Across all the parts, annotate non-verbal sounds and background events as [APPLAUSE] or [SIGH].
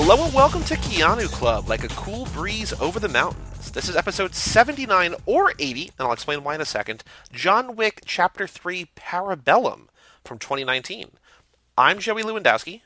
Hello and welcome to Keanu Club, like a cool breeze over the mountains. This is episode 79 or 80, and I'll explain why in a second. John Wick Chapter 3 Parabellum from 2019. I'm Joey Lewandowski.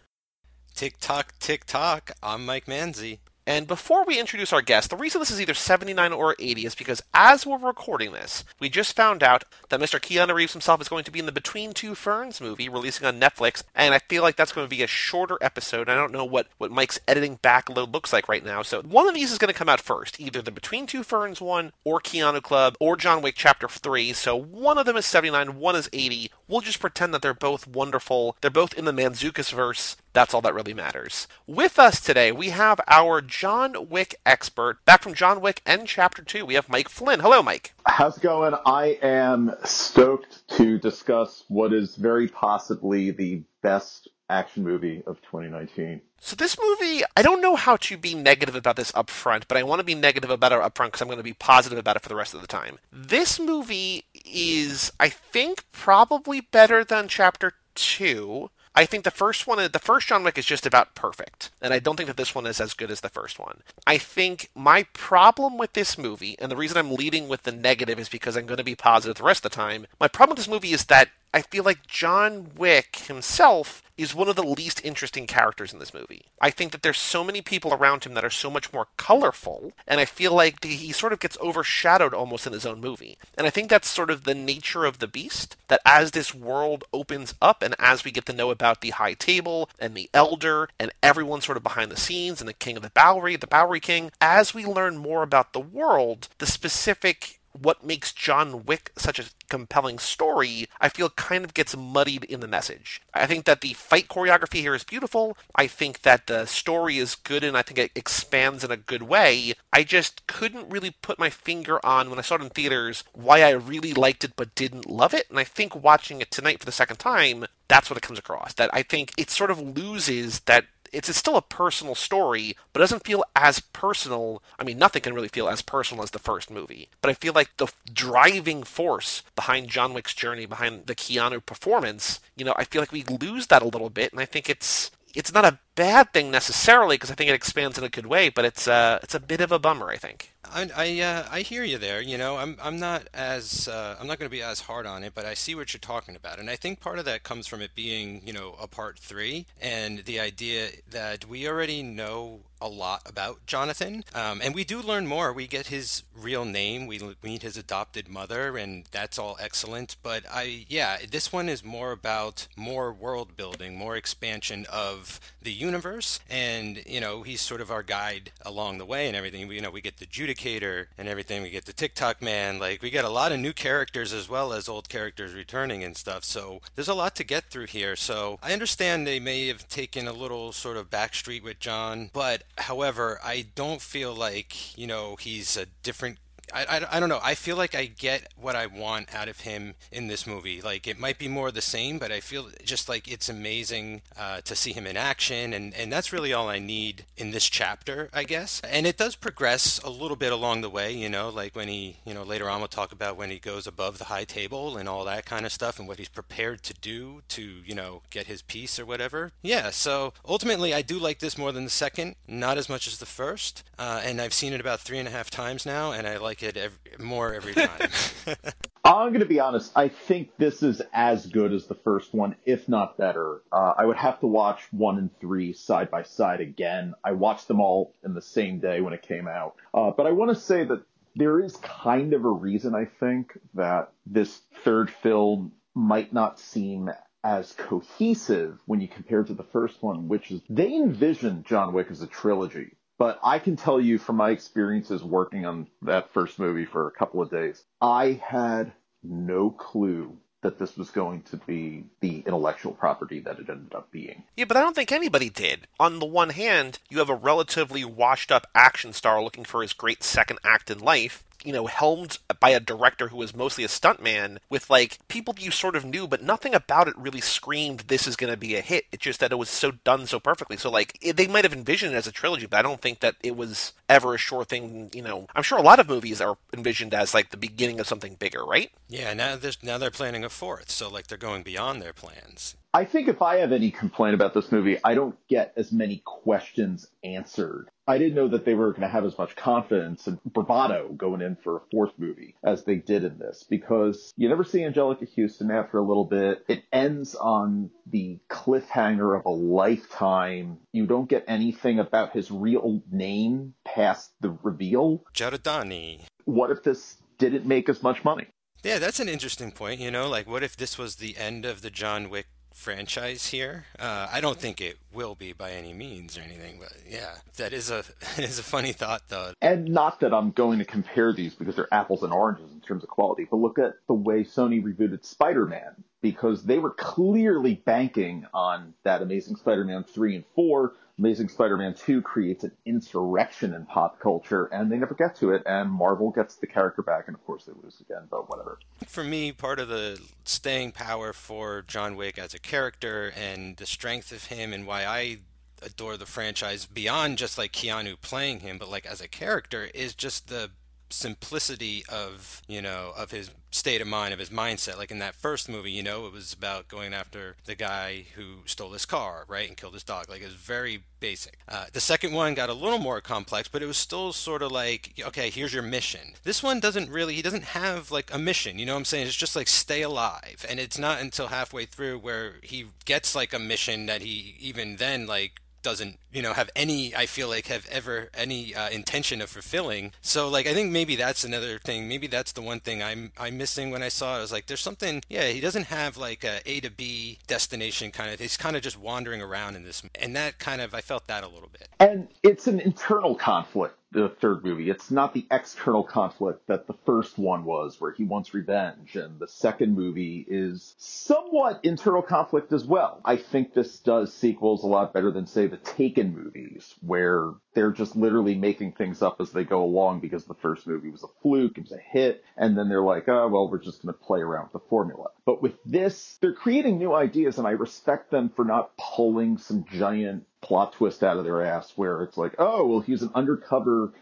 Tick tock, tick tock. I'm Mike Manzi. And before we introduce our guest, the reason this is either 79 or 80 is because as we're recording this, we just found out that Mr. Keanu Reeves himself is going to be in the Between Two Ferns movie releasing on Netflix, and I feel like that's going to be a shorter episode. I don't know what, what Mike's editing backload looks like right now, so one of these is going to come out first, either the Between Two Ferns one, or Keanu Club, or John Wick Chapter 3, so one of them is 79, one is 80. We'll just pretend that they're both wonderful. They're both in the Mantzoukas verse. That's all that really matters. With us today, we have our John Wick expert. Back from John Wick and Chapter 2, we have Mike Flynn. Hello, Mike. How's it going? I am stoked to discuss what is very possibly the best action movie of 2019. So this movie, I don't know how to be negative about this up front, but I want to be negative about it up front because I'm going to be positive about it for the rest of the time. This movie is, I think, probably better than Chapter 2. I think the first one, the first John Wick is just about perfect, and I don't think that this one is as good as the first one. I think my problem with this movie, and the reason I'm leading with the negative is because I'm going to be positive the rest of the time. My problem with this movie is that I feel like John Wick himself is one of the least interesting characters in this movie. I think that there's so many people around him that are so much more colorful, and I feel like he sort of gets overshadowed almost in his own movie. And I think that's sort of the nature of the beast, that as this world opens up and as we get to know about the High Table and the Elder and everyone sort of behind the scenes and the King of the Bowery, the Bowery King, as we learn more about the world, the specific what makes John Wick such a compelling story, I feel kind of gets muddied in the message. I think that the fight choreography here is beautiful. I think that the story is good and I think it expands in a good way. I just couldn't really put my finger on when I saw it in theaters why I really liked it but didn't love it. And I think watching it tonight for the second time, that's what it comes across. That I think it sort of loses that it's, it's still a personal story, but it doesn't feel as personal. I mean, nothing can really feel as personal as the first movie. But I feel like the driving force behind John Wick's journey, behind the Keanu performance, you know, I feel like we lose that a little bit, and I think it's it's not a bad thing necessarily because I think it expands in a good way, but it's uh, it's a bit of a bummer, I think. I I, uh, I hear you there. You know, I'm I'm not as uh, I'm not going to be as hard on it, but I see what you're talking about, and I think part of that comes from it being you know a part three and the idea that we already know a lot about Jonathan, um, and we do learn more. We get his real name, we meet his adopted mother, and that's all excellent. But I yeah, this one is more about more world building, more expansion of the universe, and you know he's sort of our guide along the way and everything. You know we get the Judicator and everything. We get the TikTok man. Like we get a lot of new characters as well as old characters returning and stuff. So there's a lot to get through here. So I understand they may have taken a little sort of backstreet with John, but however, I don't feel like you know he's a different I, I, I, don't know. I feel like I get what I want out of him in this movie. Like it might be more the same, but I feel just like it's amazing uh, to see him in action, and and that's really all I need in this chapter, I guess. And it does progress a little bit along the way, you know, like when he, you know, later on we'll talk about when he goes above the high table and all that kind of stuff, and what he's prepared to do to, you know, get his piece or whatever. Yeah. So ultimately, I do like this more than the second, not as much as the first, uh, and I've seen it about three and a half times now, and I like it every, more every time. [LAUGHS] I'm going to be honest. I think this is as good as the first one, if not better. Uh, I would have to watch one and three side by side again. I watched them all in the same day when it came out. Uh, but I want to say that there is kind of a reason, I think, that this third film might not seem as cohesive when you compare to the first one, which is they envisioned John Wick as a trilogy. But I can tell you from my experiences working on that first movie for a couple of days, I had no clue that this was going to be the intellectual property that it ended up being. Yeah, but I don't think anybody did. On the one hand, you have a relatively washed up action star looking for his great second act in life, you know, helmed by a director who was mostly a stuntman with like people you sort of knew, but nothing about it really screamed this is going to be a hit. It's just that it was so done so perfectly. So like it, they might have envisioned it as a trilogy, but I don't think that it was ever a sure thing. You know, I'm sure a lot of movies are envisioned as like the beginning of something bigger, right? Yeah. Now there's now they're planning a fourth, so like they're going beyond their plans. I think if I have any complaint about this movie, I don't get as many questions answered. I didn't know that they were going to have as much confidence and bravado going in for a fourth movie as they did in this because you never see Anjelica Huston after a little bit. It ends on the cliffhanger of a lifetime. You don't get anything about his real name past the reveal. Jardani. What if this didn't make as much money? Yeah, that's an interesting point. You know, like what if this was the end of the John Wick franchise here. Uh, I don't think it will be by any means or anything, but yeah, that is a [LAUGHS] is a funny thought though. And not that I'm going to compare these because they're apples and oranges in terms of quality, but look at the way Sony rebooted Spider-Man because they were clearly banking on that Amazing Spider-Man 3 and 4 Amazing Spider-Man 2 creates an insurrection in pop culture, and they never get to it, and Marvel gets the character back, and of course they lose again, but whatever. For me, part of the staying power for John Wick as a character and the strength of him and why I adore the franchise beyond just like Keanu playing him, but like as a character is just the simplicity of you know of his state of mind of his mindset. Like in that first movie you know it was about going after the guy who stole his car right and killed his dog. Like it was very basic. Uh, the second one got a little more complex but it was still sort of like okay here's your mission. This one doesn't really he doesn't have like a mission you know what i'm saying? It's just like stay alive. And it's not until halfway through where he gets like a mission that he even then like doesn't you know have any i feel like have ever any uh, intention of fulfilling. So like i think maybe that's another thing. Maybe that's the one thing i'm i'm missing when i saw it. I was like there's something yeah he doesn't have like a a to b destination kind of he's kind of just wandering around in this and that kind of i felt that a little bit. And it's an internal conflict the third movie. It's not the external conflict that the first one was, where he wants revenge, and the second movie is somewhat internal conflict as well. I think this does sequels a lot better than, say, the Taken movies, where they're just literally making things up as they go along because the first movie was a fluke, it was a hit, and then they're like, oh, well, we're just going to play around with the formula. But with this, they're creating new ideas, and I respect them for not pulling some giant plot twist out of their ass where it's like, oh, well, he's an undercover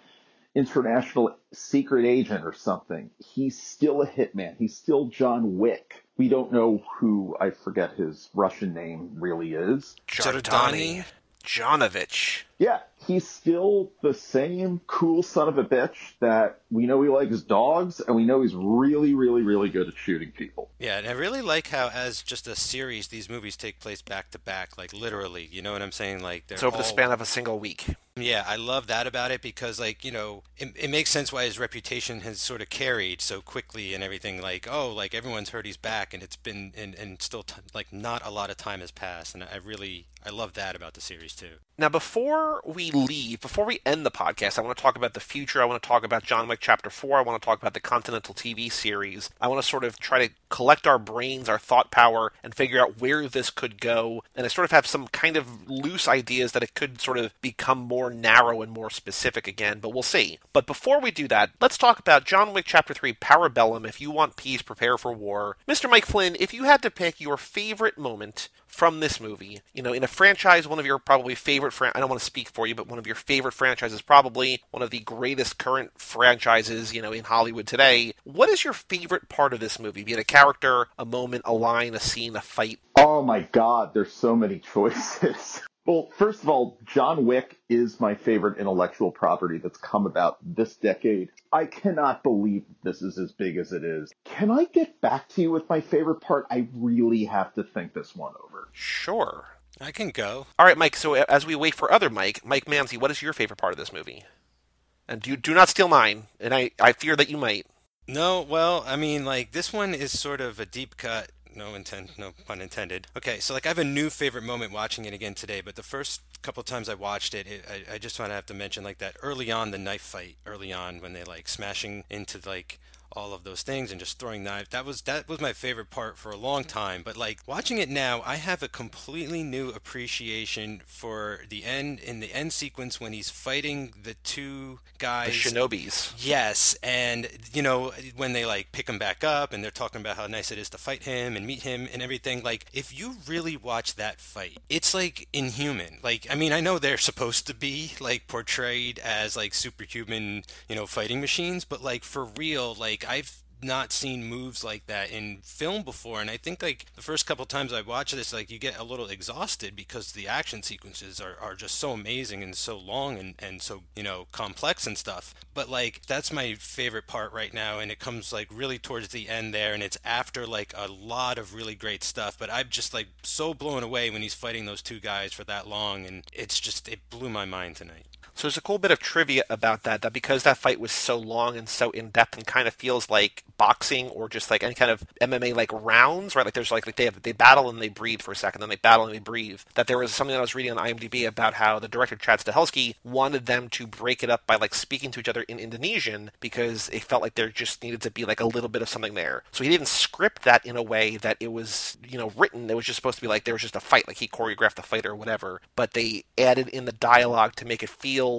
international secret agent or something. He's still a hitman. He's still John Wick. We don't know who, I forget his Russian name really is. Jardani. Jonovich. Yeah, he's still the same cool son of a bitch that we know he likes dogs and we know he's really, really, really good at shooting people. Yeah, and I really like how, as just a series, these movies take place back to back, like literally. You know what I'm saying? Like they're it's over all... the span of a single week. Yeah, I love that about it because, like, you know, it, it makes sense why his reputation has sort of carried so quickly and everything. Like, oh, like everyone's heard he's back, and it's been, and, and still, t- like, not a lot of time has passed, and I really, I love that about the series too. Now, before we leave, before we end the podcast, I want to talk about the future. I want to talk about John Wick Chapter 4. I want to talk about the Continental TV series. I want to sort of try to collect our brains, our thought power, and figure out where this could go. And I sort of have some kind of loose ideas that it could sort of become more narrow and more specific again, but we'll see. But before we do that, let's talk about John Wick Chapter 3 Parabellum. If you want peace, prepare for war. Mr. Mike Flynn, if you had to pick your favorite moment from this movie. You know, in a franchise, one of your probably favorite, fran- I don't want to speak for you, but one of your favorite franchises, probably one of the greatest current franchises, you know, in Hollywood today. What is your favorite part of this movie? Be it a character, a moment, a line, a scene, a fight? Oh my god, there's so many [LAUGHS] choices. Well, first of all, John Wick is my favorite intellectual property that's come about this decade. I cannot believe this is as big as it is. Can I get back to you with my favorite part? I really have to think this one over. Sure. I can go. All right, Mike. So as we wait for other Mike, Mike Manzi, what is your favorite part of this movie? And do do not steal mine. And I I fear that you might. No, well, I mean, like this one is sort of a deep cut no intent, no pun intended. Okay, so like I have a new favorite moment watching it again today, but the first couple times I watched it, it I, I just want to have to mention like that early on the knife fight, early on when they like smashing into like all of those things and just throwing knives. That was that was my favorite part for a long time. But like watching it now, I have a completely new appreciation for the end in the end sequence when he's fighting the two guys, the shinobis. Yes, and you know when they like pick him back up and they're talking about how nice it is to fight him and meet him and everything. Like if you really watch that fight, it's like inhuman. Like I mean, I know they're supposed to be like portrayed as like superhuman, you know, fighting machines, but like for real, like like I've not seen moves like that in film before. And I think like the first couple times I watch this, like you get a little exhausted because the action sequences are, are just so amazing and so long and, and so, you know, complex and stuff. But like that's my favorite part right now. And it comes like really towards the end there. And it's after like a lot of really great stuff. But I'm just like so blown away when he's fighting those two guys for that long. And it's just, it blew my mind tonight. So there's a cool bit of trivia about that, that because that fight was so long and so in depth and kind of feels like boxing or just like any kind of MMA like rounds, right? Like there's like, like they have, they battle and they breathe for a second, then they battle and they breathe. That there was something that I was reading on IMDb about how the director Chad Stahelski wanted them to break it up by like speaking to each other in Indonesian because it felt like there just needed to be like a little bit of something there. So he didn't script that in a way that it was, you know, written. It was just supposed to be like there was just a fight, like he choreographed the fight or whatever. But they added in the dialogue to make it feel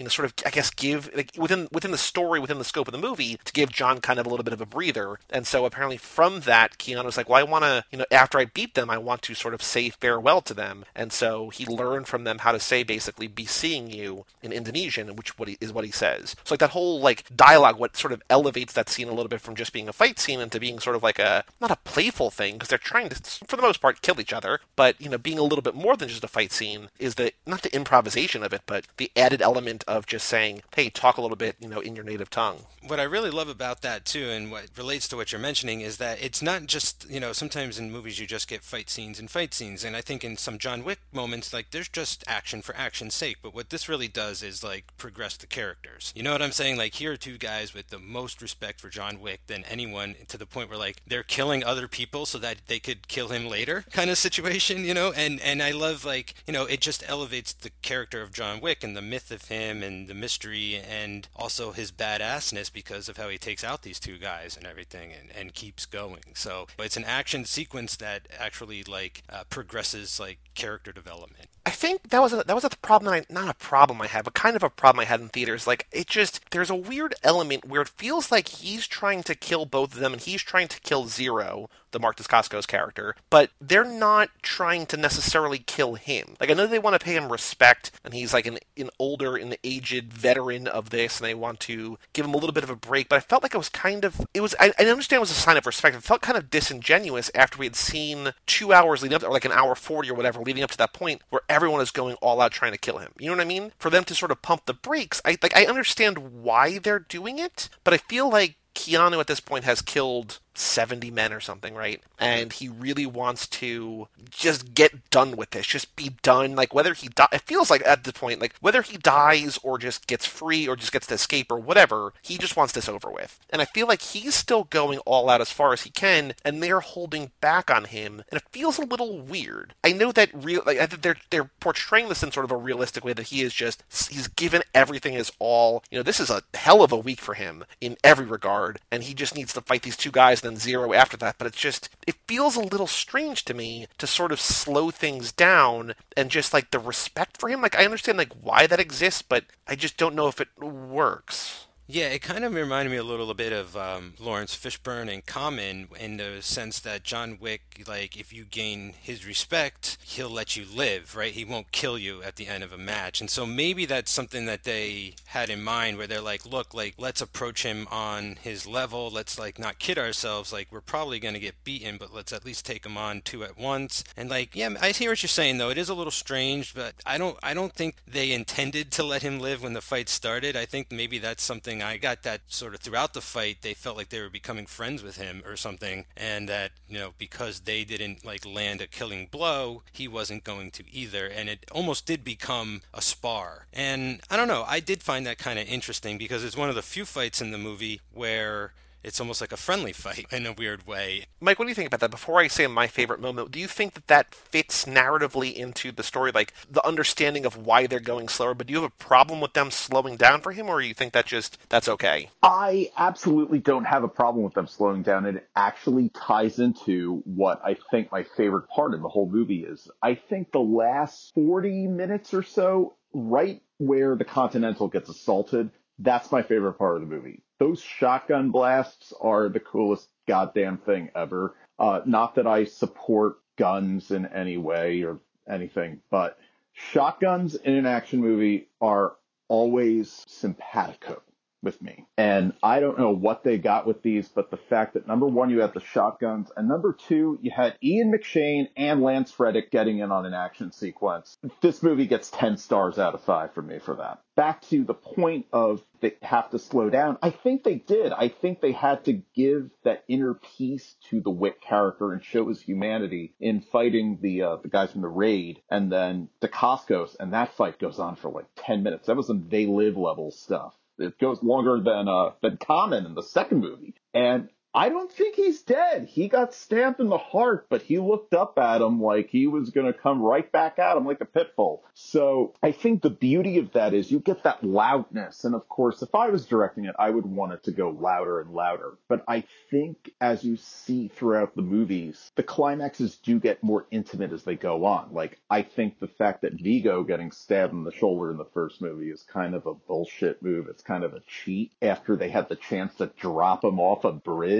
you know, sort of, I guess, give like, within within the story, within the scope of the movie, to give John kind of a little bit of a breather. And so apparently from that, Keanu was like, well, I want to, you know, after I beat them, I want to sort of say farewell to them. And so he learned from them how to say basically, "be seeing you" in Indonesian, which what he, is what he says. So like that whole like dialogue, what sort of elevates that scene a little bit from just being a fight scene into being sort of like a not a playful thing because they're trying to, for the most part, kill each other, but you know, being a little bit more than just a fight scene is the not the improvisation of it, but the added element of just saying, hey, talk a little bit, you know, in your native tongue. What I really love about that too, and what relates to what you're mentioning, is that it's not just, you know, sometimes in movies you just get fight scenes and fight scenes, and I think in some John Wick moments, like there's just action for action's sake. But what this really does is like progress the characters. You know what I'm saying? Like here are two guys with the most respect for John Wick than anyone, to the point where like they're killing other people so that they could kill him later, kind of situation, you know. And and I love like you know it just elevates the character of John Wick and the myth of him and the mystery and also his badassness because of how he takes out these two guys and everything and, and keeps going. So it's an action sequence that actually like uh, progresses like character development. I think that was a, that was a problem that I, not a problem I had, but kind of a problem I had in theaters. Like it just there's a weird element where it feels like he's trying to kill both of them and he's trying to kill Zero, the Mark Dacascos character, but they're not trying to necessarily kill him. Like I know they want to pay him respect, and he's like an, an older, an aged veteran of this, and they want to give him a little bit of a break. But I felt like it was kind of it was I, I understand it was a sign of respect. It felt kind of disingenuous after we had seen two hours leading up, or like an hour forty or whatever, leading up to that point where everyone is going all out trying to kill him. You know what I mean? For them to sort of pump the brakes, I like I understand why they're doing it, but I feel like Keanu at this point has killed 70 men or something, right? Mm-hmm. And he really wants to just get done with this, just be done. Like whether he die, it feels like at the point, like whether he dies or just gets free or just gets to escape or whatever, he just wants this over with. And I feel like he's still going all out as far as he can, and they're holding back on him, and it feels a little weird. I know that real, like they're they're portraying this in sort of a realistic way that he is just he's given everything his all. You know, this is a hell of a week for him in every regard, and he just needs to fight these two guys and zero after that. But it's just it feels a little strange to me to sort of slow things down and just like the respect for him. Like I understand like why that exists, but I just don't know if it works. Yeah, it kind of reminded me a little bit of um, Laurence Fishburne and Common in the sense that John Wick, like, if you gain his respect, he'll let you live, right? He won't kill you at the end of a match. And so maybe that's something that they had in mind where they're like, look, like, let's approach him on his level. Let's, like, not kid ourselves. Like, we're probably going to get beaten, but let's at least take him on two at once. And, like, yeah, I hear what you're saying, though. It is a little strange, but I don't, I don't think they intended to let him live when the fight started. I think maybe that's something I got that sort of throughout the fight, they felt like they were becoming friends with him or something, and that you know because they didn't like land a killing blow, he wasn't going to either, and it almost did become a spar. And I don't know, I did find that kind of interesting because it's one of the few fights in the movie where it's almost like a friendly fight [LAUGHS] in a weird way. Mike, what do you think about that? Before I say my favorite moment, do you think that that fits narratively into the story, like the understanding of why they're going slower? But do you have a problem with them slowing down for him, or you think that just that's okay? I absolutely don't have a problem with them slowing down. It actually ties into what I think my favorite part of the whole movie is. I think the last forty minutes or so, right where the Continental gets assaulted, that's my favorite part of the movie. Those shotgun blasts are the coolest goddamn thing ever. Uh, not that I support guns in any way or anything, but shotguns in an action movie are always simpatico. With me. And I don't know what they got with these, but the fact that number one, you had the shotguns, and number two, you had Ian McShane and Lance Reddick getting in on an action sequence. This movie gets 10 stars out of 5 for me for that. Back to the point of they have to slow down. I think they did. I think they had to give that inner peace to the Wick character and show his humanity in fighting the uh, the guys from the raid, and then Dacascos, and that fight goes on for like ten minutes. That was some They Live level stuff. It goes longer than uh, than Common in the second movie, and I don't think he's dead. He got stabbed in the heart, but he looked up at him like he was going to come right back at him like a pit bull. So I think the beauty of that is you get that loudness. And of course, if I was directing it, I would want it to go louder and louder. But I think as you see throughout the movies, the climaxes do get more intimate as they go on. Like, I think the fact that Viggo getting stabbed in the shoulder in the first movie is kind of a bullshit move. It's kind of a cheat after they had the chance to drop him off a bridge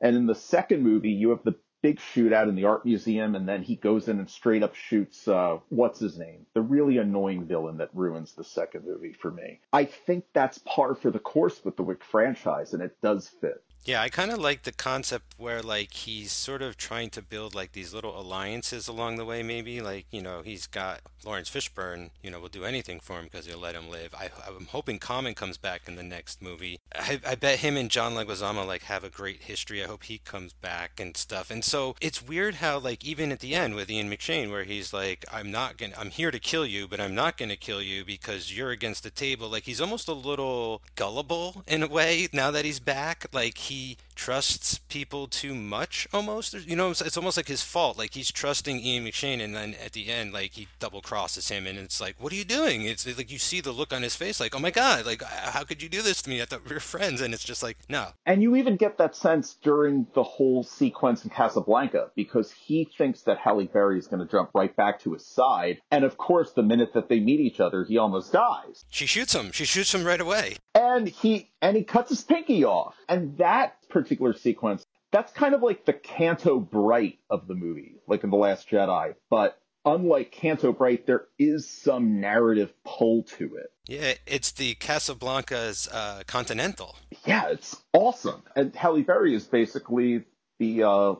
and in the second movie, you have the big shootout in the art museum, and then he goes in and straight up shoots uh, what's his name, the really annoying villain that ruins the second movie for me. I think that's par for the course with the Wick franchise, and it does fit. Yeah, I kind of like the concept where like he's sort of trying to build like these little alliances along the way. Maybe like you know he's got Laurence Fishburne. You know, will do anything for him because he'll let him live. I, I'm hoping Common comes back in the next movie. I, I bet him and John Leguizamo like have a great history. I hope he comes back and stuff. And so it's weird how like even at the end with Ian McShane where he's like, I'm not gonna, I'm here to kill you, but I'm not gonna kill you because you're against the table. Like he's almost a little gullible in a way now that he's back. Like he he trusts people too much almost? You know it's almost like his fault like he's trusting ian mcshane and then at the end like he double crosses him and it's like what are you doing? It's like you see the look on his face like oh my god like how could you do this to me? I thought we were friends and it's just like no. And you even get that sense during the whole sequence in casablanca because he thinks that halle berry is going to jump right back to his side and of course the minute that they meet each other he almost dies. She shoots him. She shoots him right away. And he and he cuts his pinky off and that particular sequence, that's kind of like the Canto Bright of the movie, like in The Last Jedi. But unlike Canto Bright, there is some narrative pull to it. Yeah, it's the Casablanca's uh, Continental. Yeah, it's awesome. And Halle Berry is basically the uh,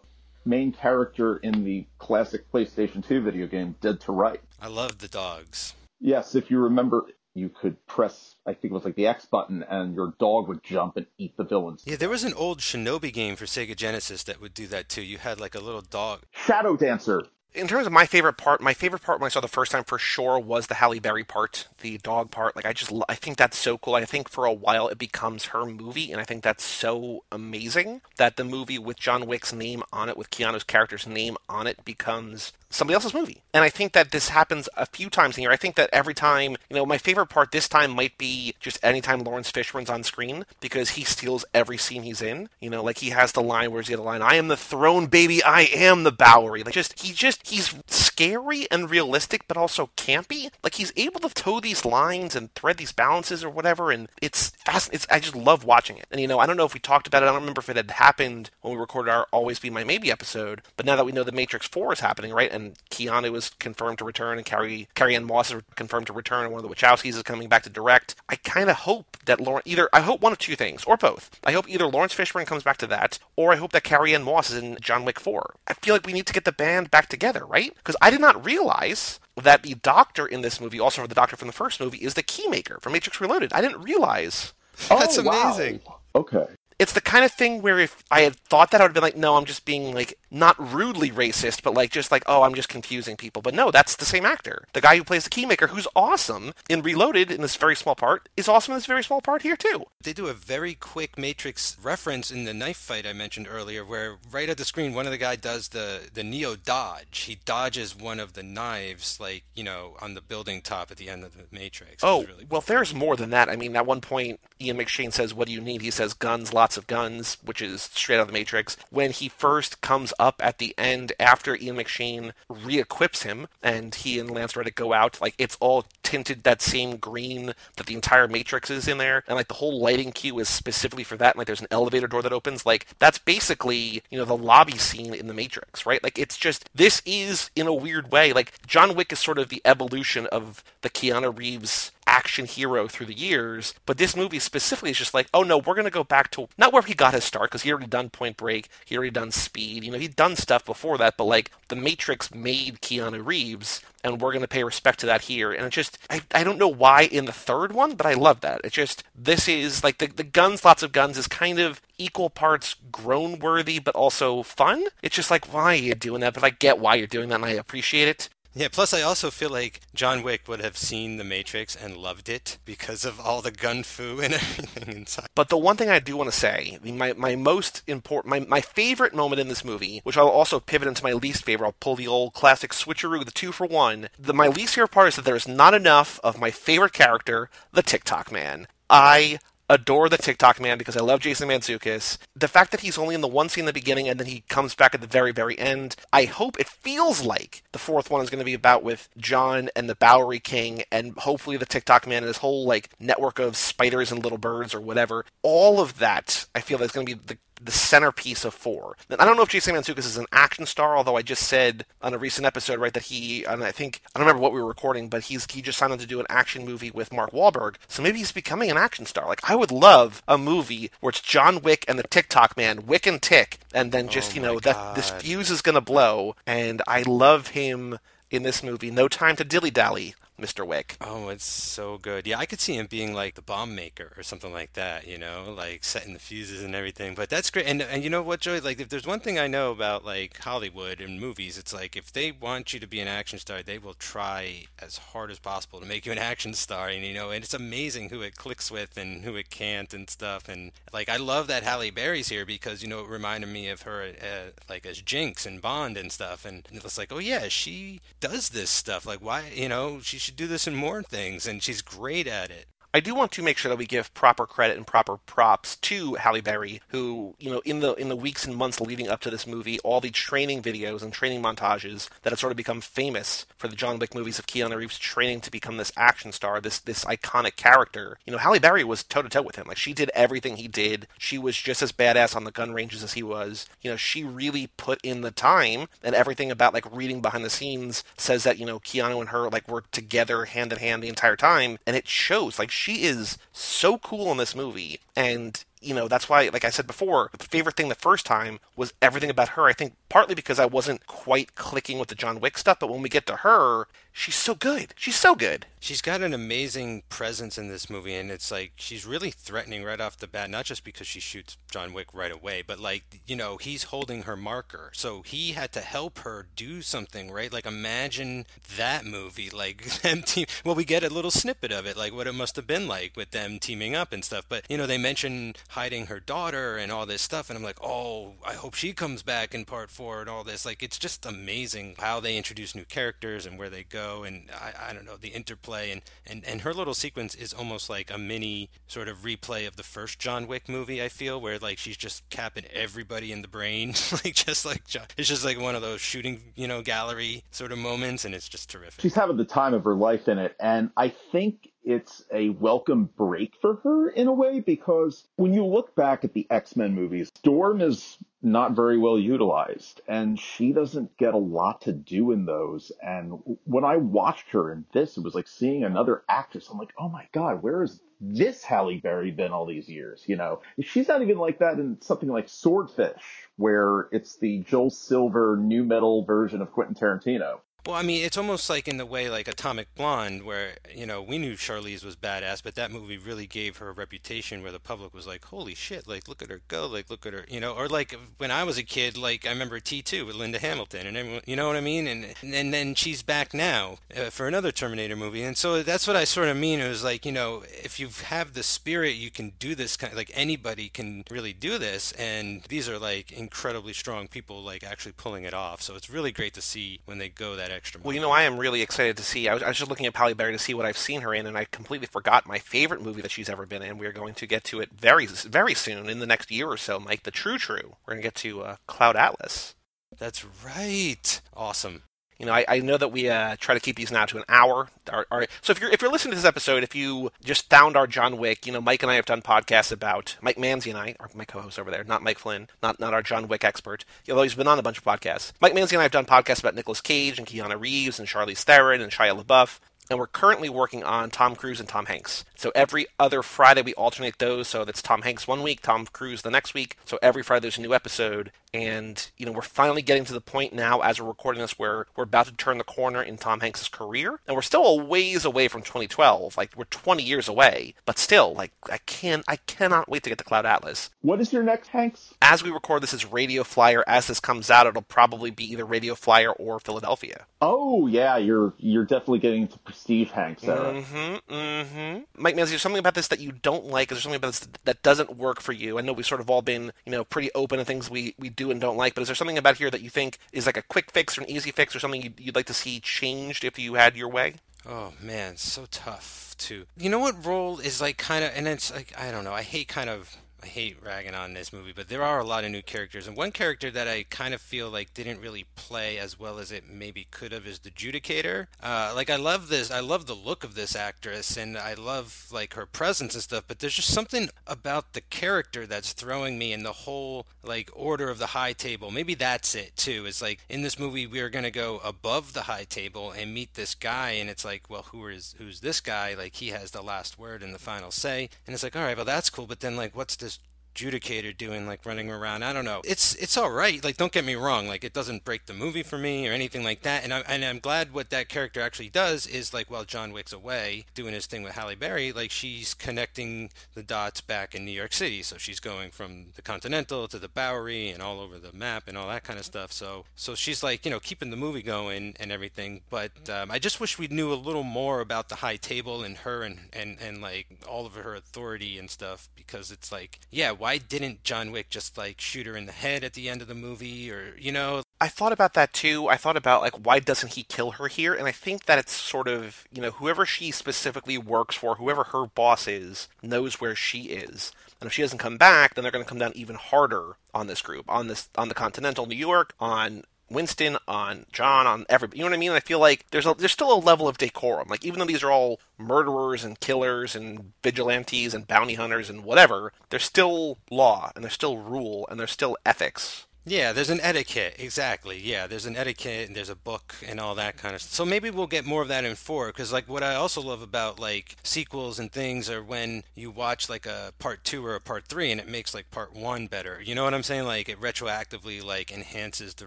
main character in the classic PlayStation 2 video game Dead to Right. I love the dogs. Yes, if you remember you could press, I think it was like the X button, and your dog would jump and eat the villains. Yeah, there was an old Shinobi game for Sega Genesis that would do that too. You had like a little dog. Shadow Dancer in terms of my favorite part, my favorite part when I saw the first time for sure was the Halle Berry part, the dog part. Like I just, I think that's so cool. I think for a while it becomes her movie, and I think that's so amazing that the movie with John Wick's name on it, with Keanu's character's name on it, becomes somebody else's movie. And I think that this happens a few times in here. I think that every time, you know, my favorite part this time might be just anytime Laurence Fishburne's on screen because he steals every scene he's in. You know, like he has the line, where's the other line? I am the throne, baby. I am the Bowery. Like just, he just, he's scary and realistic, but also campy. Like he's able to toe these lines and thread these balances or whatever. And it's fascinating. It's, I just love watching it. And, you know, I don't know if we talked about it. I don't remember if it had happened when we recorded our Always Be My Maybe episode. But now that we know the Matrix 4 is happening, right? And Keanu is confirmed to return, and Carrie Carrie Ann Moss is confirmed to return, and one of the Wachowskis is coming back to direct. I kind of hope that Lauren either I hope one of two things or both. I hope either Laurence Fishburne comes back to that, or I hope that Carrie Ann Moss is in John Wick Four. I feel like we need to get the band back together, right? Because I did not realize that the doctor in this movie, also the doctor from the first movie, is the keymaker from Matrix Reloaded. I didn't realize. [LAUGHS] That's oh, amazing. Wow. Okay it's the kind of thing where if I had thought that, I would have been like, no, I'm just being like not rudely racist, but like just like, oh, I'm just confusing people. But no, that's the same actor. The guy who plays the Keymaker, who's awesome in Reloaded in this very small part, is awesome in this very small part here too. They do a very quick Matrix reference in the knife fight I mentioned earlier, where right at the screen, one of the guy does the the Neo dodge. He dodges one of the knives, like you know, on the building top at the end of the Matrix. Oh, really cool. well, there's more than that. I mean, at one point, Ian McShane says, "What do you need?" He says, "Guns, lots of guns," which is straight out of the Matrix. When he first comes up at the end after Ian McShane re-equips him and he and Lance Reddick go out, like it's all tinted that same green that the entire Matrix is in there, and like the whole lighting cue is specifically for that. And, like there's an elevator door that opens. Like that's basically you know the lobby scene in the Matrix, right? Like it's just this is in a weird way like John Wick is sort of the evolution of the Keanu Reeves action hero through the years, but this movie specifically is just like, oh no, we're going to go back to not where he got his start because he already done Point Break, he already done Speed, you know, he'd done stuff before that, but like The Matrix made Keanu Reeves, and we're going to pay respect to that here. And it just, I, I don't know why in the third one, but I love that. It's just, this is like the, the guns, lots of guns is kind of equal parts groan worthy, but also fun. It's just like, why are you doing that? But I get why you're doing that and I appreciate it. Yeah, plus I also feel like John Wick would have seen The Matrix and loved it because of all the gun fu [LAUGHS] and everything inside. But the one thing I do want to say, my, my most important, my, my favorite moment in this movie, which I'll also pivot into my least favorite, I'll pull the old classic switcheroo, the two for one. The, my least favorite part is that there's not enough of my favorite character, the TikTok man. I adore the TikTok man because I love Jason Mantzoukas. The fact that he's only in the one scene in the beginning and then he comes back at the very, very end, I hope it feels like the fourth one is going to be about with John and the Bowery King and hopefully the TikTok man and his whole like network of spiders and little birds or whatever. All of that, I feel, is going to be the the centerpiece of four. I don't know if Jason Mantzoukas is an action star, although I just said on a recent episode, right, that he, and I think, I don't remember what we were recording, but he's he just signed on to do an action movie with Mark Wahlberg, so maybe he's becoming an action star. Like, I would love a movie where it's John Wick and the TikTok man, Wick and Tick, and then just, Oh you know, that this fuse is going to blow, and I love him in this movie. No time to dilly dally, Mr. Wick. Oh, it's so good. Yeah, I could see him being like the bomb maker or something like that, you know, like setting the fuses and everything. But that's great. And and you know what, Joey? Like, if there's one thing I know about like Hollywood and movies, it's like if they want you to be an action star, they will try as hard as possible to make you an [LAUGHS] action star. And you know, and it's amazing who it clicks with and who it can't and stuff. And like, I love that Halle Berry's here because you know it reminded me of her uh, like as Jinx and Bond and stuff. And it was like, oh yeah, she does this stuff. Like, why? You know, she should do this in more things, and she's great at it. I do want to make sure that we give proper credit and proper props to Halle Berry, who, you know, in the in the weeks and months leading up to this movie, all the training videos and training montages that have sort of become famous for the John Wick movies of Keanu Reeves training to become this action star, this this iconic character. You know, Halle Berry was toe to toe with him. Like she did everything he did. She was just as badass on the gun ranges as he was. You know, she really put in the time and everything about like reading behind the scenes says that, you know, Keanu and her like were together hand in hand the entire time and it shows. Like she is so cool in this movie and you know that's why like i said before the favorite thing the first time was everything about her. I think partly because i wasn't quite clicking with the john wick stuff but when we get to her she's so good she's so good She's got an amazing presence in this movie, and it's like she's really threatening right off the bat, not just because she shoots John Wick right away, but like, you know, he's holding her marker. So he had to help her do something, right? Like, imagine that movie, like [LAUGHS] them team. Well, we get a little snippet of it, like what it must have been like with them teaming up and stuff. But, you know, they mention hiding her daughter and all this stuff, and I'm like, oh, I hope she comes back in part four and all this. Like, it's just amazing how they introduce new characters and where they go, and I, I don't know, the interplay and, and and her little sequence is almost like a mini sort of replay of the first John Wick movie I feel where like she's just capping everybody in the brain [LAUGHS] like just like John, it's just like one of those shooting you know gallery sort of moments and it's just terrific She's having the time of her life in it, and I think it's a welcome break for her in a way because when you look back at the X Men movies, Storm is not very well utilized, and she doesn't get a lot to do in those. And when I watched her in this, it was like seeing another actress. I'm like, oh my god, where is this Halle Berry been all these years? You know, she's not even like that in something like Swordfish, where it's the Joel Silver nu metal version of Quentin Tarantino. Well, I mean, it's almost like in the way like Atomic Blonde, where you know we knew Charlize was badass, but that movie really gave her a reputation where the public was like, "Holy shit! Like, look at her go! Like, look at her!" You know, or like when I was a kid, like I remember T two with Linda Hamilton, and everyone, you know what I mean? And and then she's back now uh, for another Terminator movie, and so that's what I sort of mean. It was like you know, if you have the spirit, you can do this kind. Of, like anybody can really do this, and these are like incredibly strong people, like actually pulling it off. So it's really great to see when they go that extra. Well, you know, I am really excited to see. I was, I was just looking at Halle Berry to see what I've seen her in, and I completely forgot my favorite movie that she's ever been in. We are going to get to it very, very soon in the next year or so, Mike. The True True. We're going to get to uh, Cloud Atlas. That's right. Awesome. You know, I, I know that we uh, try to keep these now to an hour. Our, our, so if you're if you're listening to this episode, if you just found our John Wick, you know, Mike and I have done podcasts about Mike Manzi and I, or my co-host over there, not Mike Flynn, not not our John Wick expert. Although he's been on a bunch of podcasts. Mike Manzi and I have done podcasts about Nicolas Cage and Keanu Reeves and Charlize Theron and Shia LaBeouf. And we're currently working on Tom Cruise and Tom Hanks. So every other Friday we alternate those. So that's Tom Hanks one week, Tom Cruise the next week. So every Friday there's a new episode, and you know we're finally getting to the point now as we're recording this where we're about to turn the corner in Tom Hanks' career, and we're still a ways away from 2012. Like we're 20 years away, but still, like I can't, I cannot wait to get to Cloud Atlas. What is your next Hanks? As we record this is Radio Flyer. As this comes out, it'll probably be either Radio Flyer or Philadelphia. Oh yeah, you're you're definitely getting into Prestige Hanks era. Mm-hmm. Mm-hmm. Mike Manzi, is there something about this that you don't like? Is there something about this that doesn't work for you? I know we've sort of all been, you know, pretty open to things we, we do and don't like, but is there something about here that you think is like a quick fix or an easy fix or something you'd, you'd like to see changed if you had your way? Oh man, so tough to. You know what role is like kind of, and it's like I don't know. I hate kind of I hate ragging on this movie, but there are a lot of new characters, and one character that I kind of feel like didn't really play as well as it maybe could have is the Judicator. Uh, like I love this, I love the look of this actress, and I love like her presence and stuff. But there's just something about the character that's throwing me in the whole like order of the high table. Maybe that's it too. It's like in this movie we are gonna go above the high table and meet this guy, and it's like, well, who is who's this guy? Like he has the last word and the final say, and it's like, all right, well that's cool, but then like what's this Judicator doing like running around. I don't know. It's it's all right. Like don't get me wrong. Like it doesn't break the movie for me or anything like that. And I and I'm glad what that character actually does is like while John Wick's away doing his thing with Halle Berry, like she's connecting the dots back in New York City. So she's going from the Continental to the Bowery and all over the map and all that kind of stuff. So so she's like you know keeping the movie going and everything. But um, I just wish we knew a little more about the high table and her and and and like all of her authority and stuff because it's like yeah why didn't John Wick just like shoot her in the head at the end of the movie or you know I thought about that too. I thought about like why doesn't he kill her here? And I think that it's sort of, you know, whoever she specifically works for, whoever her boss is, knows where she is. And if she doesn't come back, then they're going to come down even harder on this group, on this on the Continental New York, on Winston, on John, on everybody. You know what I mean? I feel like there's a, there's still a level of decorum. Like even though these are all murderers and killers and vigilantes and bounty hunters and whatever, there's still law and there's still rule and there's still ethics. Yeah, there's an etiquette. Exactly. Yeah, there's an etiquette and there's a book and all that kind of stuff. So maybe we'll get more of that in four. Because like what I also love about like sequels and things are when you watch like a part two or a part three and it makes like part one better. You know what I'm saying? Like it retroactively like enhances the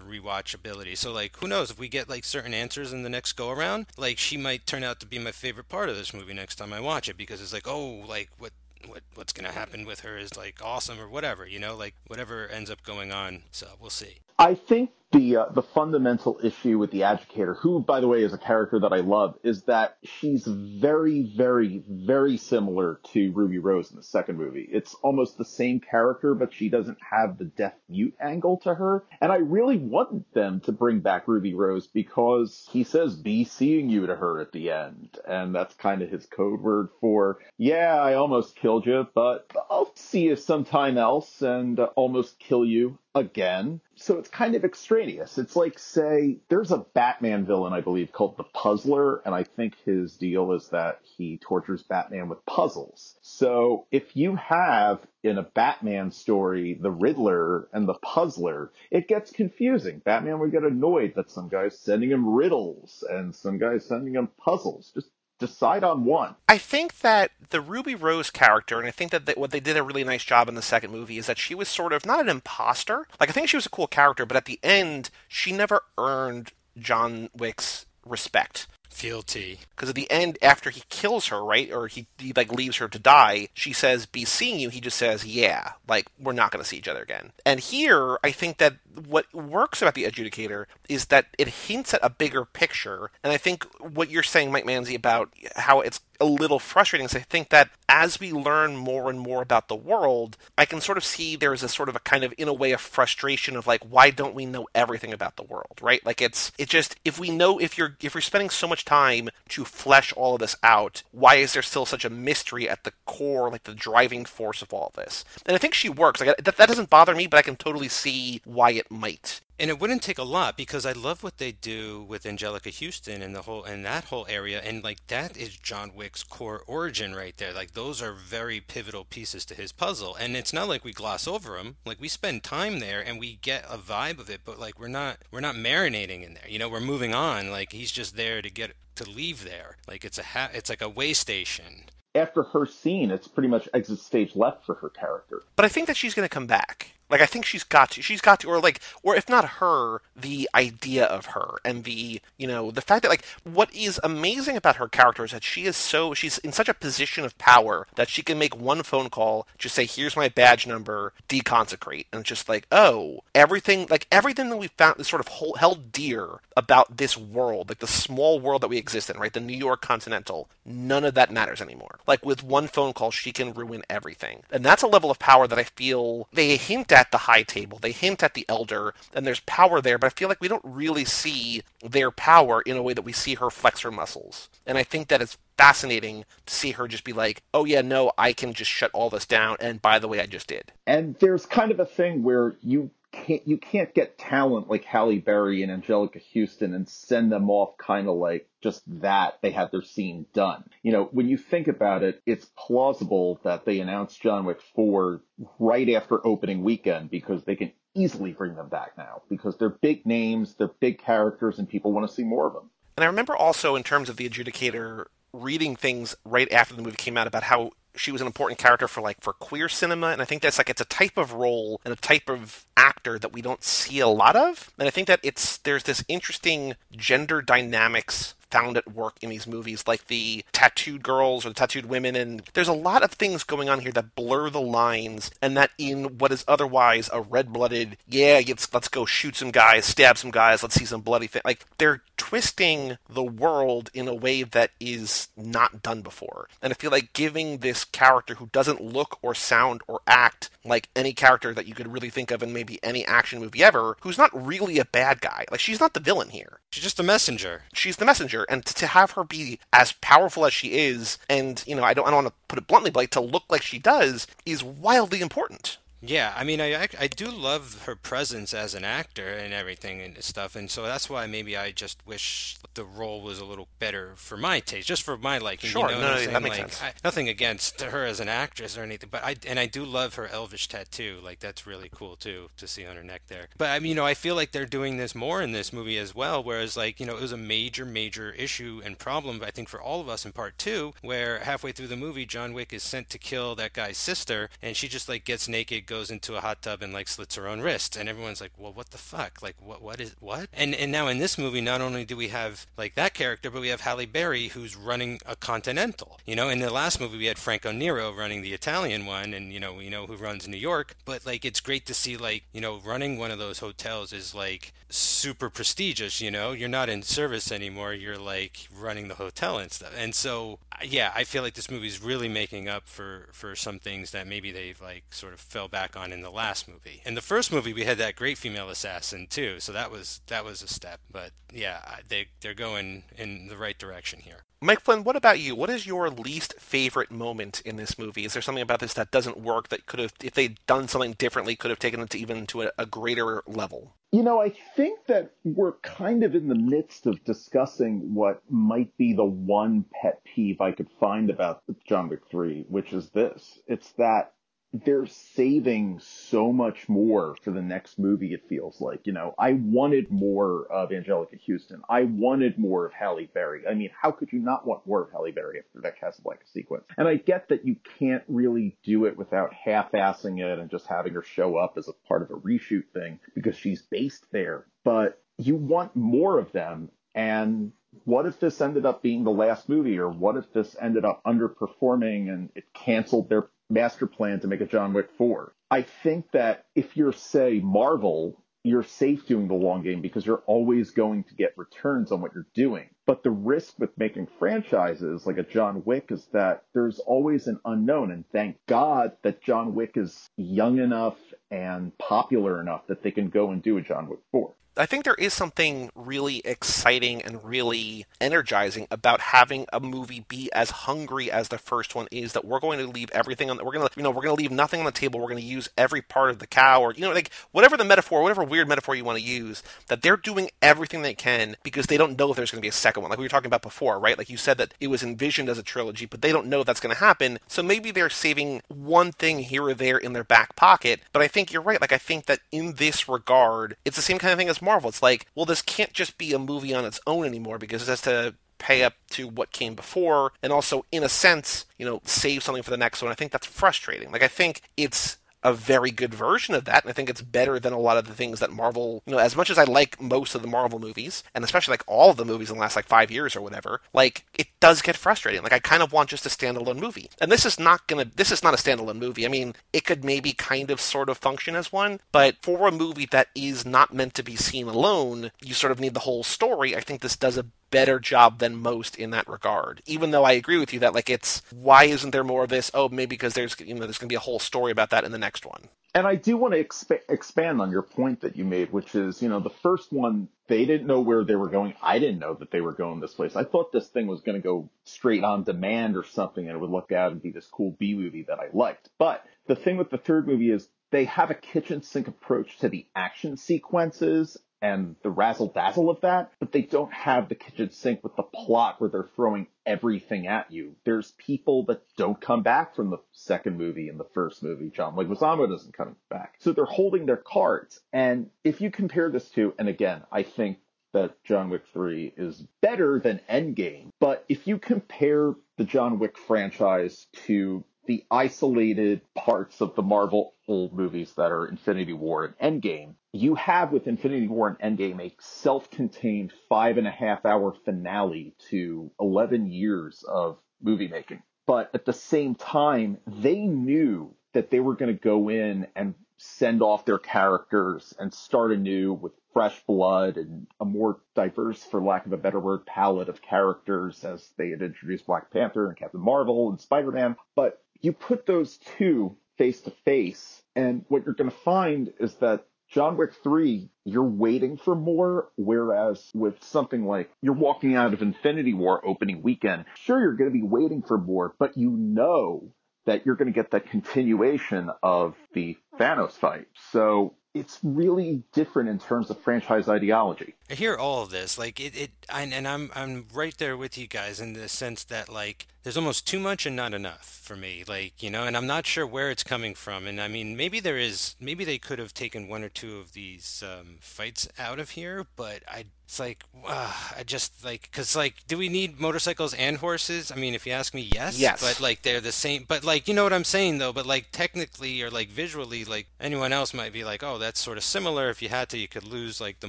rewatchability. So like who knows if we get like certain answers in the next go around, like she might turn out to be my favorite part of this movie next time I watch it because it's like oh like what what what's going to happen with her is like awesome or whatever, you know, like whatever ends up going on. So we'll see. I think the uh, the fundamental issue with the Educator, who by the way is a character that I love, is that she's very, very, very similar to Ruby Rose in the second movie. It's almost the same character, but she doesn't have the deaf mute angle to her. And I really want them to bring back Ruby Rose because he says "be seeing you" to her at the end, and that's kind of his code word for "yeah, I almost killed you, but I'll see you sometime else and uh, almost kill you." again. So it's kind of extraneous. It's like, say, there's a Batman villain, I believe, called the Puzzler, and I think his deal is that he tortures Batman with puzzles. So if you have in a Batman story the Riddler and the Puzzler, it gets confusing. Batman would get annoyed that some guy's sending him riddles and some guy's sending him puzzles. Just decide on one. I think that the Ruby Rose character, and I think that what they did a really nice job in the second movie is that she was sort of not an imposter. Like I think she was a cool character, but at the end, she never earned John Wick's respect. Fealty. Because at the end, after he kills her, right, or he, he like leaves her to die, she says, "Be seeing you." He just says, "Yeah, like we're not going to see each other again." And here, I think that what works about the adjudicator is that it hints at a bigger picture. And I think what you're saying, Mike Manzi, about how it's a little frustrating is I think that as we learn more and more about the world, I can sort of see there's a sort of a kind of in a way a frustration of like why don't we know everything about the world, right? Like it's it just if we know if you're if you're spending so much time to flesh all of this out, why is there still such a mystery at the core, like the driving force of all this? And I think she works. Like that, that doesn't bother me, but I can totally see why it might And it wouldn't take a lot because I love what they do with Anjelica Huston and the whole and that whole area and like that is John Wick's core origin right there. Like those are very pivotal pieces to his puzzle. And it's not like we gloss over them. Like we spend time there and we get a vibe of it, but like we're not we're not marinating in there. You know, we're moving on. Like he's just there to get to leave there. Like it's a ha- it's like a way station after her scene, it's pretty much exit stage left for her character. But I think that she's going to come back. Like I think she's got to, she's got to, or like, or if not her, the idea of her and the, you know, the fact that like what is amazing about her character is that she is so she's in such a position of power that she can make one phone call, just say, "Here's my badge number," deconsecrate, and it's just like, oh, everything, like everything that we found sort of hold, held dear about this world, like the small world that we exist in, right? The New York Continental, none of that matters anymore. Like with one phone call, she can ruin everything, and that's a level of power that I feel they hint at at the high table. They hint at the elder, and there's power there, but I feel like we don't really see their power in a way that we see her flex her muscles. And I think that it's fascinating to see her just be like, oh, yeah, no, I can just shut all this down. And by the way, I just did. And there's kind of a thing where you can't you can't get talent like Halle Berry and Anjelica Huston and send them off kind of like just that they had their scene done. You know, when you think about it, it's plausible that they announced John Wick 4 right after opening weekend because they can easily bring them back now because they're big names, they're big characters, and people want to see more of them. And I remember also in terms of the adjudicator reading things right after the movie came out about how she was an important character for like for queer cinema and i think that's like it's a type of role and a type of actor that we don't see a lot of and i think that it's there's this interesting gender dynamics found at work in these movies, like the tattooed girls or the tattooed women. And there's a lot of things going on here that blur the lines, and that in what is otherwise a red blooded, yeah, let's, let's go shoot some guys, stab some guys, let's see some bloody thing. Like, they're twisting the world in a way that is not done before. And I feel like giving this character who doesn't look or sound or act like any character that you could really think of in maybe any action movie ever, who's not really a bad guy. Like, she's not the villain here. She's just a messenger. She's the messenger. And to have her be as powerful as she is, and, you know, I don't, I don't want to put it bluntly, but like, to look like she does, is wildly important. Yeah, I mean, I, I do love her presence as an actor and everything and stuff, and so that's why maybe I just wish the role was a little better for my taste, just for my liking. Sure, you know no, that makes like, sense. I, nothing against her as an actress or anything, but I and I do love her elvish tattoo. Like that's really cool too to see on her neck there. But I mean, you know, I feel like they're doing this more in this movie as well. Whereas, like, you know, it was a major, major issue and problem, I think, for all of us in part two, where halfway through the movie, John Wick is sent to kill that guy's sister, and she just like gets naked, goes into a hot tub and like slits her own wrist and everyone's like well what the fuck? Like what what is what? And and now in this movie not only do we have like that character but we have Halle Berry who's running a Continental you know? In the last movie we had Franco Nero running the Italian one and you know we know who runs New York but like it's great to see like you know running one of those hotels is like super prestigious you know? You're not in service anymore you're like running the hotel and stuff. And so yeah I feel like this movie's really making up for for some things that maybe they've like sort of fell back on in the last last movie. In the first movie, we had that great female assassin too, so that was that was a step. But yeah, they they're going in the right direction here. Mike Flynn, what about you? What is your least favorite moment in this movie? Is there something about this that doesn't work that could have, if they'd done something differently, could have taken it to even to a, a greater level? You know, I think that we're kind of in the midst of discussing what might be the one pet peeve I could find about John Wick 3, which is this. It's that they're saving so much more for the next movie, it feels like. You know, I wanted more of Anjelica Huston. I wanted more of Halle Berry. I mean, how could you not want more of Halle Berry after that Casablanca sequence? And I get that you can't really do it without half-assing it and just having her show up as a part of a reshoot thing because she's based there. But you want more of them. And what if this ended up being the last movie or what if this ended up underperforming and it canceled their master plan to make a John Wick 4. I think that if you're, say, Marvel, you're safe doing the long game because you're always going to get returns on what you're doing. But the risk with making franchises like a John Wick is that there's always an unknown. And thank God that John Wick is young enough and popular enough that they can go and do a John Wick 4. I think there is something really exciting and really energizing about having a movie be as hungry as the first one is. That we're going to leave everything on. We're going to, you know, we're going to leave nothing on the table. We're going to use every part of the cow, or you know, like whatever the metaphor, whatever weird metaphor you want to use. That they're doing everything they can because they don't know if there's going to be a second one. Like we were talking about before, right? Like you said that it was envisioned as a trilogy, but they don't know that's going to happen. So maybe they're saving one thing here or there in their back pocket. But I think you're right. Like I think that in this regard, it's the same kind of thing as. It's like, well, this can't just be a movie on its own anymore because it has to pay up to what came before and also in a sense you know save something for the next one. I think that's frustrating. Like i think it's a very good version of that, and I think it's better than a lot of the things that Marvel, you know, as much as I like most of the Marvel movies, and especially like all of the movies in the last like five years or whatever, like it does get frustrating. Like I kind of want just a standalone movie. And this is not gonna this is not a standalone movie. I mean, it could maybe kind of sort of function as one, but for a movie that is not meant to be seen alone, you sort of need the whole story. I think this does a better job than most in that regard. Even though I agree with you that like it's why isn't there more of this? Oh, maybe because there's you know there's going to be a whole story about that in the next one. And I do want to exp- expand on your point that you made, which is, you know, the first one, they didn't know where they were going. I didn't know that they were going this place. I thought this thing was going to go straight on demand or something and it would look out and be this cool B movie that I liked. But the thing with the third movie is they have a kitchen sink approach to the action sequences and the razzle dazzle of that, but they don't have the kitchen sink with the plot where they're throwing everything at you. There's people that don't come back from the second movie and the first movie. John Leguizamo doesn't come back. So they're holding their cards. And if you compare this to, and again, I think that John Wick 3 is better than Endgame, but if you compare the John Wick franchise to the isolated parts of the Marvel Old movies that are Infinity War and Endgame, you have with Infinity War and Endgame a self-contained five and a half hour finale to 11 years of movie making. But at the same time, they knew that they were going to go in and send off their characters and start anew with fresh blood and a more diverse, for lack of a better word, palette of characters as they had introduced Black Panther and Captain Marvel and Spider-Man. But you put those two face to face, and what you're going to find is that John Wick 3, you're waiting for more, whereas with something like you're walking out of Infinity War opening weekend, sure, you're going to be waiting for more, but you know that you're going to get that continuation of the Thanos fight. So it's really different in terms of franchise ideology. I hear all of this, like it, it I, and I'm I'm right there with you guys in the sense that like there's almost too much and not enough for me, like you know, and I'm not sure where it's coming from. And I mean, maybe there is, maybe they could have taken one or two of these um, fights out of here, but I it's like uh, I just like because like do we need motorcycles and horses? I mean, if you ask me, yes. Yes. But like they're the same. But like you know what I'm saying though. But like technically or like visually, like anyone else might be like, oh, that's sort of similar. If you had to, you could lose like the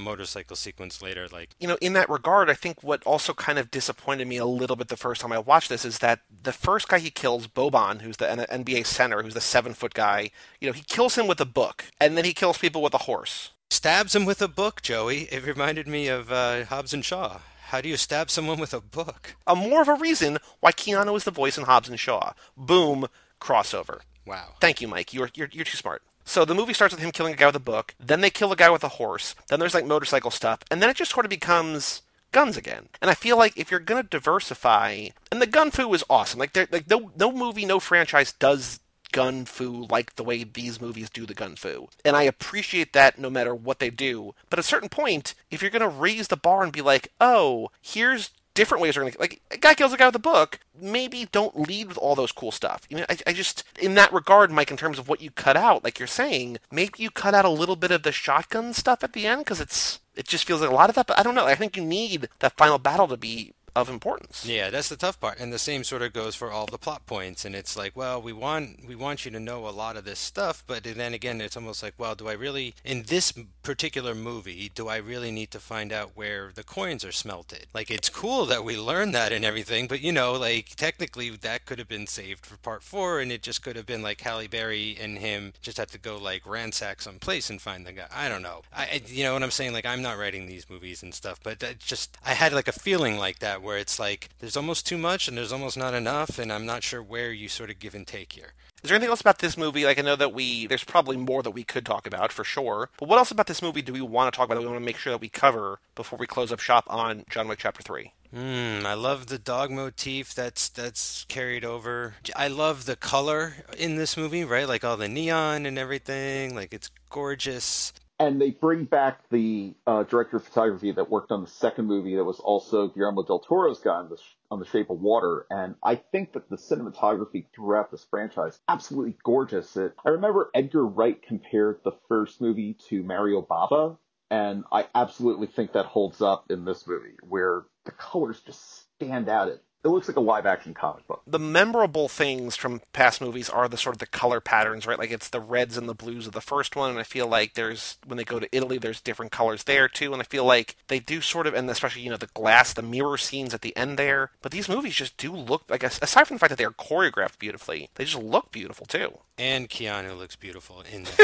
motorcycle sequence later. Like you know, in that regard, I think what also kind of disappointed me a little bit the first time I watched this is that the first guy he kills, Boban, who's the NBA center, who's the seven foot guy, you know, he kills him with a book, and then he kills people with a horse stabs him with a book, Joey. It reminded me of uh, Hobbs and Shaw. How do you stab someone with a book? A more of a reason why Keanu is the voice in Hobbs and Shaw. Boom, crossover. Wow. Thank you, Mike. You're, you're, you're too smart. So the movie starts with him killing a guy with a book, then they kill a guy with a horse, then there's like motorcycle stuff, and then it just sort of becomes guns again. And I feel like if you're gonna diversify, and the gun fu is awesome. Like, like no no movie, no franchise does gun fu like the way these movies do the gun fu. And I appreciate that no matter what they do. But at a certain point, if you're going to raise the bar and be like, oh, here's different ways we're going to like a guy kills a guy with a book. Maybe don't lead with all those cool stuff. You know I, I just in that regard mike in terms of what you cut out like you're saying maybe you cut out a little bit of the shotgun stuff at the end because it's it just feels like a lot of that but i don't know. I think you need that final battle to be of importance. Yeah, that's the tough part. And the same sort of goes for all the plot points. And it's like, well, we want we want you to know a lot of this stuff, but then again, it's almost like, well, do I really in this particular movie, do I really need to find out where the coins are smelted? Like it's cool that we learn that and everything, but you know, like technically that could have been saved for part 4 and it just could have been like Halle Berry and him just have to go like ransack some place and find the guy. I don't know. I you know what I'm saying? Like I'm not writing these movies and stuff, but just I had like a feeling like that that, where it's like there's almost too much and there's almost not enough, and I'm not sure where you sort of give and take here. Is there anything else about this movie? Like, I know that we, there's probably more that we could talk about for sure. But what else about this movie do we want to talk about that we want to make sure that we cover before we close up shop on John Wick Chapter 3? Mm, I love the dog motif that's that's carried over. I love the color in this movie, right? Like all the neon and everything. Like it's gorgeous. And they bring back the uh, director of photography that worked on the second movie that was also Guillermo del Toro's guy on the, on the Shape of Water. And I think that the cinematography throughout this franchise absolutely gorgeous. It, I remember Edgar Wright compared the first movie to Mario Bava, and I absolutely think that holds up in this movie, where the colors just stand out. It, it looks like a live action comic book. The memorable things from past movies are the sort of the color patterns, right? Like it's the reds and the blues of the first one, and I feel like there's when they go to Italy, there's different colors there too, and I feel like they do sort of, and especially you know the glass, the mirror scenes at the end there. But these movies just do look like, aside from the fact that they are choreographed beautifully, they just look beautiful too. And Keanu looks beautiful in [LAUGHS]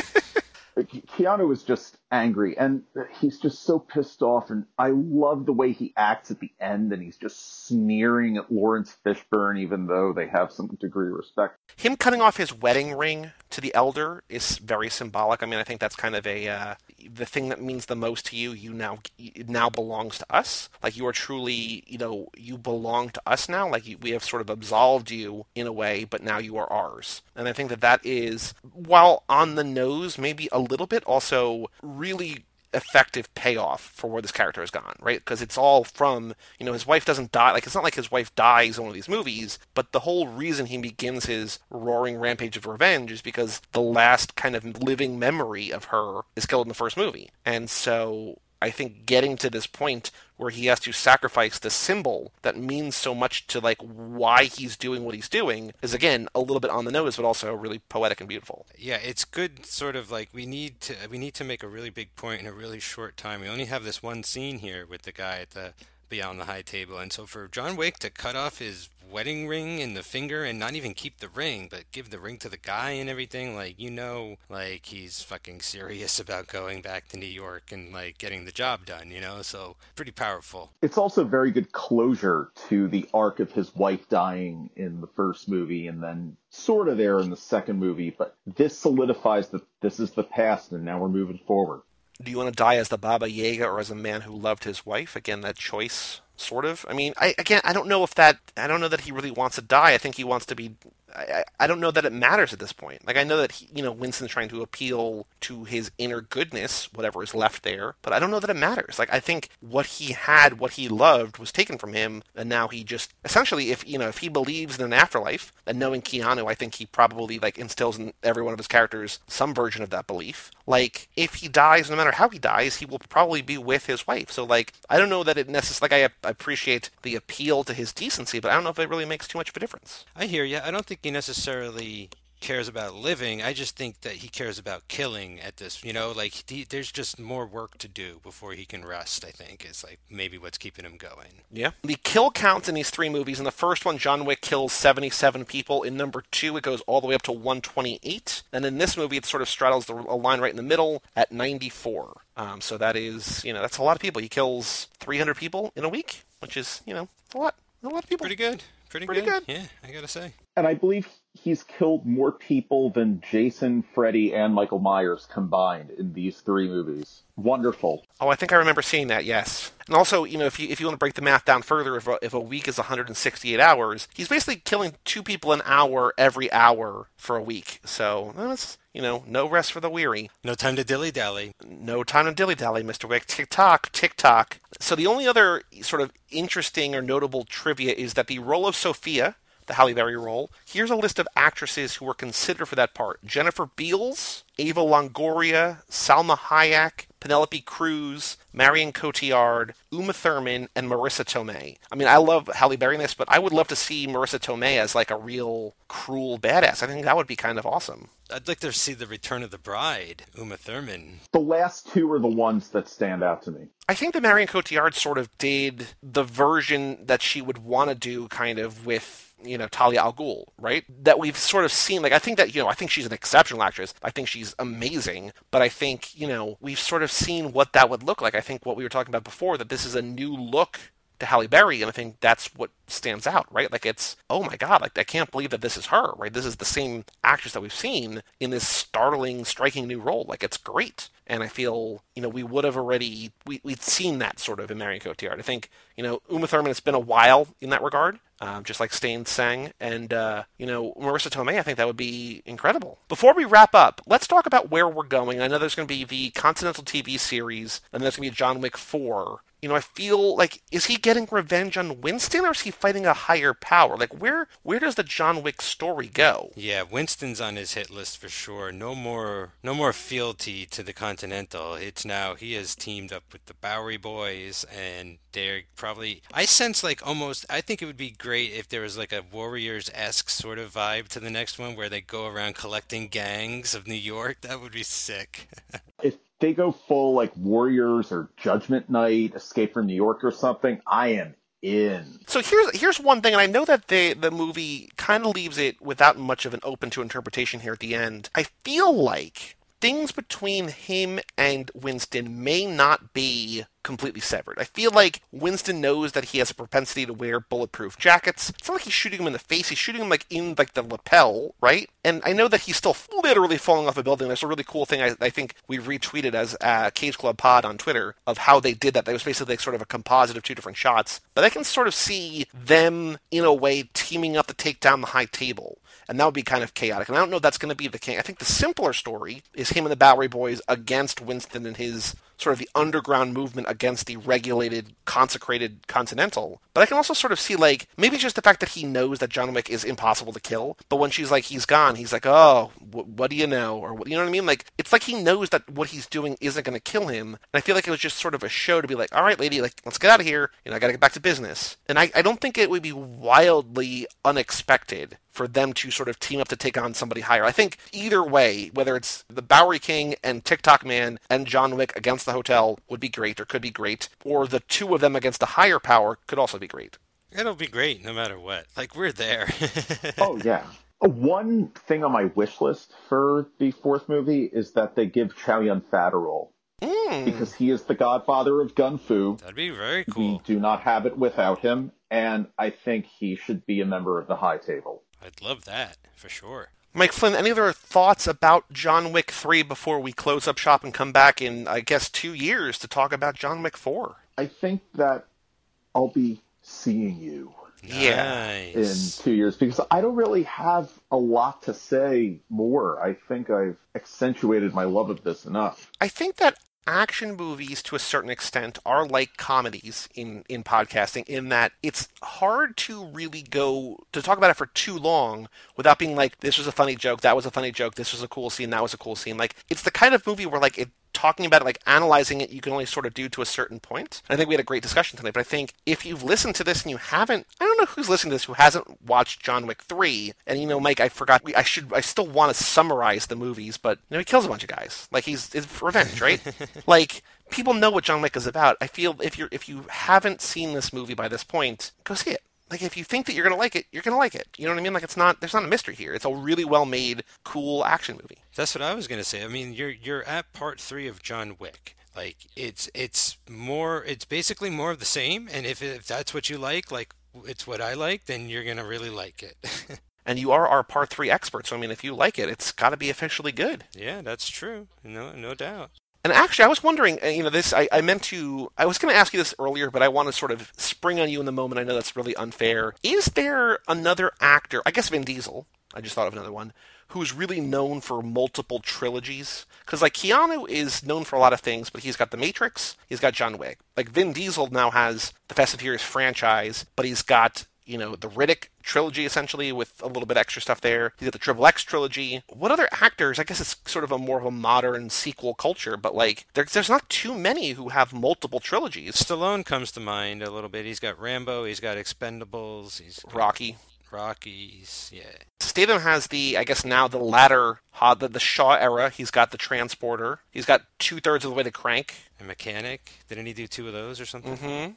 Keanu is just angry and he's just so pissed off. And I love the way he acts at the end and he's just sneering at Laurence Fishburne, even though they have some degree of respect. Him cutting off his wedding ring to the elder is very symbolic. I mean, I think that's kind of a, uh, the thing that means the most to you, you now, it now belongs to us. Like you are truly, you know, you belong to us now. Like we have sort of absolved you in a way, but now you are ours. And I think that that is, while on the nose, maybe a little bit, also really effective payoff for where this character has gone, right? Because it's all from, you know, his wife doesn't die. Like, it's not like his wife dies in one of these movies, but the whole reason he begins his roaring rampage of revenge is because the last kind of living memory of her is killed in the first movie. And so I think getting to this point where he has to sacrifice the symbol that means so much to like why he's doing what he's doing is again a little bit on the nose but also really poetic and beautiful. Yeah, it's good sort of like we need to we need to make a really big point in a really short time. We only have this one scene here with the guy at the beyond the high table and so for John Wick to cut off his wedding ring in the finger and not even keep the ring, but give the ring to the guy and everything, like you know, like he's fucking serious [LAUGHS] about going back to New York and like getting the job done, you know. So pretty powerful. It's also very good closure to the arc of his wife dying in the first movie and then sort of there in the second movie, but this solidifies that this is the past and now we're moving forward. Do you want to die as the Baba Yaga or as a man who loved his wife? Again, that choice sort of. I mean, I again, I don't know if that. I don't know that he really wants to die. I think he wants to be. I, I don't know that it matters at this point. Like I know that he, you know Winston's trying to appeal to his inner goodness, whatever is left there, but I don't know that it matters. Like I think what he had, what he loved, was taken from him, and now he just essentially, if you know, if he believes in an afterlife, and knowing Keanu, I think he probably like instills in every one of his characters some version of that belief. Like if he dies, no matter how he dies, he will probably be with his wife. So like I don't know that it necessarily like I appreciate the appeal to his decency, but I don't know if it really makes too much of a difference. I hear you. I don't think he necessarily cares about living. I just think that he cares about killing at this. You know, like he, there's just more work to do before he can rest. I think is like maybe what's keeping him going. Yeah. The kill counts in these three movies. In the first one, John Wick kills 77 people. In number two, it goes all the way up to 128. And in this movie, it sort of straddles the a line right in the middle at 94. Um, so that is, you know, that's a lot of people. He kills 300 people in a week, which is, you know, a lot. A lot of people. Pretty good. Pretty, Pretty good. good. Yeah, I gotta say. And I believe he's killed more people than Jason, Freddy, and Michael Myers combined in these three movies. Wonderful. Oh, I think I remember seeing that. Yes. And also, you know, if you if you want to break the math down further, if a, if a week is 168 hours, he's basically killing two people an hour every hour for a week. So that's you know, no rest for the weary. No time to dilly dally. No time to dilly dally, Mr. Wick. Tick tock, tick tock. So the only other sort of interesting or notable trivia is that the role of Sophia the Halle Berry role. Here's a list of actresses who were considered for that part Jennifer Beals, Eva Longoria, Salma Hayek, Penelope Cruz, Marion Cotillard, Uma Thurman, and Marisa Tomei. I mean, I love Halle Berry in this, but I would love to see Marisa Tomei as like a real cruel badass. I think that would be kind of awesome. I'd like to see the return of the bride, Uma Thurman. The last two are the ones that stand out to me. I think that Marion Cotillard sort of did the version that she would want to do, kind of with you know Talia al Ghul, right? That we've sort of seen. Like I think that you know I think she's an exceptional actress. I think she's amazing. But I think you know we've sort of seen what that would look like. I think what we were talking about before that this is a new look to Halle Berry, and I think that's what stands out, right? Like it's oh my god, like I can't believe that this is her, right? This is the same actress that we've seen in this startling, striking new role. Like it's great. And I feel, you know, we would have already we, we'd seen that sort of in Marion Cotillard. I think, you know, Uma Thurman, it's been a while in that regard um, just like Stain sang. And, uh, you know, Marisa Tomei, I think that would be incredible. Before we wrap up, let's talk about where we're going. I know there's going to be the Continental TV series, and there's going to be John Wick 4 you know, I feel like is he getting revenge on Winston or is he fighting a higher power? Like where where does the John Wick story go? Yeah, Winston's on his hit list for sure. No more no more fealty to the Continental. It's now he has teamed up with the Bowery Boys and they're probably I sense like almost I think it would be great if there was like a Warriors esque sort of vibe to the next one where they go around collecting gangs of New York. That would be sick. [LAUGHS] if they go full like Warriors or Judgment Night, Escape from New York or something, I am in. So here's here's one thing, and I know that the the movie kind of leaves it without much of an open to interpretation here at the end. I feel like things between him and Winston may not be completely severed. I feel like Winston knows that he has a propensity to wear bulletproof jackets. It's not like he's shooting him in the face, he's shooting him like in like the lapel, right? And I know that he's still literally falling off a building. There's a really cool thing I, I think we retweeted as uh, Cage Club Pod on Twitter of how they did that. That was basically like sort of a composite of two different shots. But I can sort of see them in a way teaming up to take down the high table and that would be kind of chaotic. And I don't know if that's going to be the case. I think the simpler story is him and the Bowery Boys against Winston and his sort of the underground movement against the regulated, consecrated Continental. But I can also sort of see like maybe just the fact that he knows that John Wick is impossible to kill. But when she's like he's gone, he's like, oh, what do you know? Or you know what I mean? Like it's like he knows that what he's doing isn't going to kill him. And I feel like it was just sort of a show to be like, all right, lady, like let's get out of here. You know, I got to get back to business. And I, I don't think it would be wildly unexpected for them to sort of team up to take on somebody higher. I think either way, whether it's the Bowery King and Tick Tock Man and John Wick against the hotel would be great or could be great, or the two of them against a higher power could also be great. It'll be great no matter what. Like we're there. [LAUGHS] oh yeah. One thing on my wish list for the fourth movie is that they give Chow Yun Fat a role. Mm. Because he is the godfather of Gun Fu. That'd be very cool. We do not have it without him, and I think he should be a member of the High Table. I'd love that for sure. Mike Flynn, any other thoughts about John Wick 3 before we close up shop and come back in, I guess, two years to talk about John Wick 4? I think that I'll be seeing you. Yeah. In two years, because I don't really have a lot to say more. I think I've accentuated my love of this enough. I think that action movies to a certain extent are like comedies in in podcasting in that it's hard to really go to talk about it for too long without being like this was a funny joke that was a funny joke this was a cool scene that was a cool scene. Like it's the kind of movie where like it talking about it, like analyzing it, you can only sort of do to a certain point. I think we had a great discussion tonight, but I think if you've listened to this and you haven't, I don't know who's listening to this who hasn't watched John Wick 3. And, you know, Mike, I forgot, I should, I still want to summarize the movies, but, you know, he kills a bunch of guys. Like, he's, it's revenge, right? [LAUGHS] like, people know what John Wick is about. I feel if you're, if you haven't seen this movie by this point, go see it like if you think that you're gonna like it, you're gonna like it. You know what I mean? Like it's not there's not a mystery here. It's a really well made, cool action movie. That's what I was gonna say. I mean, you're you're at part three of John Wick. Like it's it's more it's basically more of the same. And if if that's what you like, like it's what I like, then you're gonna really like it. [LAUGHS] and you are our part three expert, so I mean, if you like it, it's got to be officially good. Yeah, that's true. No, no doubt. And actually, I was wondering, uh, you know, this, I, I meant to, I was going to ask you this earlier, but I want to sort of spring on you in the moment. I know that's really unfair. Is there another actor, I guess Vin Diesel, I just thought of another one, who's really known for multiple trilogies? Because, like, Keanu is known for a lot of things, but he's got The Matrix, he's got John Wick. Like, Vin Diesel now has the Fast and Furious franchise, but he's got you know, the Riddick trilogy essentially with a little bit extra stuff there. He's got the Triple X trilogy. What other actors? I guess it's sort of a more of a modern sequel culture, but like there's there's not too many who have multiple trilogies. Stallone comes to mind a little bit. He's got Rambo. He's got Expendables. He's Rocky. Rockies, yeah. Statham has the, I guess now the latter, uh, the, the Shaw era. He's got the Transporter. He's got two thirds of the way to Crank. A mechanic. Didn't he do two of those or something? Mm-hmm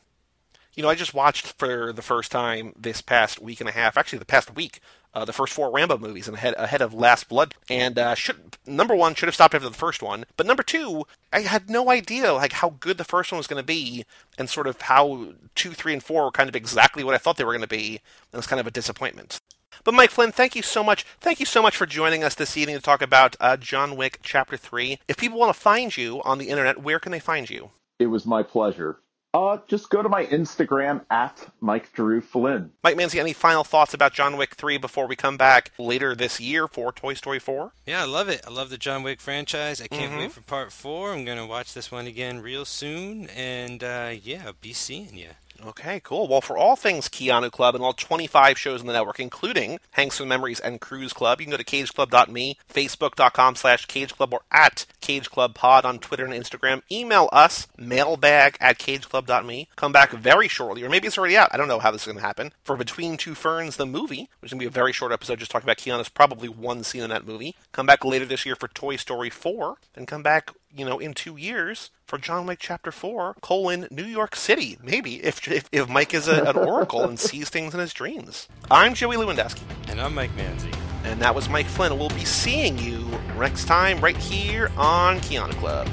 you know, I just watched for the first time this past week and a half, actually the past week, uh, the first four Rambo movies and ahead, ahead of Last Blood. And uh, should number one should have stopped after the first one, but number two, I had no idea like how good the first one was going to be, and sort of how two, three, and four were kind of exactly what I thought they were going to be. And it's kind of a disappointment. But Mike Flynn, thank you so much. Thank you so much for joining us this evening to talk about uh, John Wick Chapter Three. If people want to find you on the internet, where can they find you? It was my pleasure. Uh, just go to my Instagram at Mike Drew Flynn. Mike Manzi, any final thoughts about John Wick 3 before we come back later this year for Toy Story 4? Yeah, I love it. I love the John Wick franchise. I can't mm-hmm. wait for part four. I'm going to watch this one again real soon. And uh, yeah, be seeing you. Okay, cool. Well, for all things Keanu Club and all 25 shows in the network, including Hanks and Memories and Cruise Club, you can go to cageclub.me, facebook.com slash cageclub, or at cageclubpod on Twitter and Instagram. Email us, mailbag at cageclub.me. Come back very shortly, or maybe it's already out. I don't know how this is going to happen. For Between Two Ferns, the movie, which is going to be a very short episode just talking about Keanu's probably one scene in that movie. Come back later this year for Toy Story 4, and come back you know, in two years for John Wick Chapter 4, colon, New York City. Maybe, if, if, if Mike is a, an oracle and sees things in his dreams. I'm Joey Lewandowski. And I'm Mike Manzi. And that was Mike Flynn. We'll be seeing you next time right here on Keanu Club.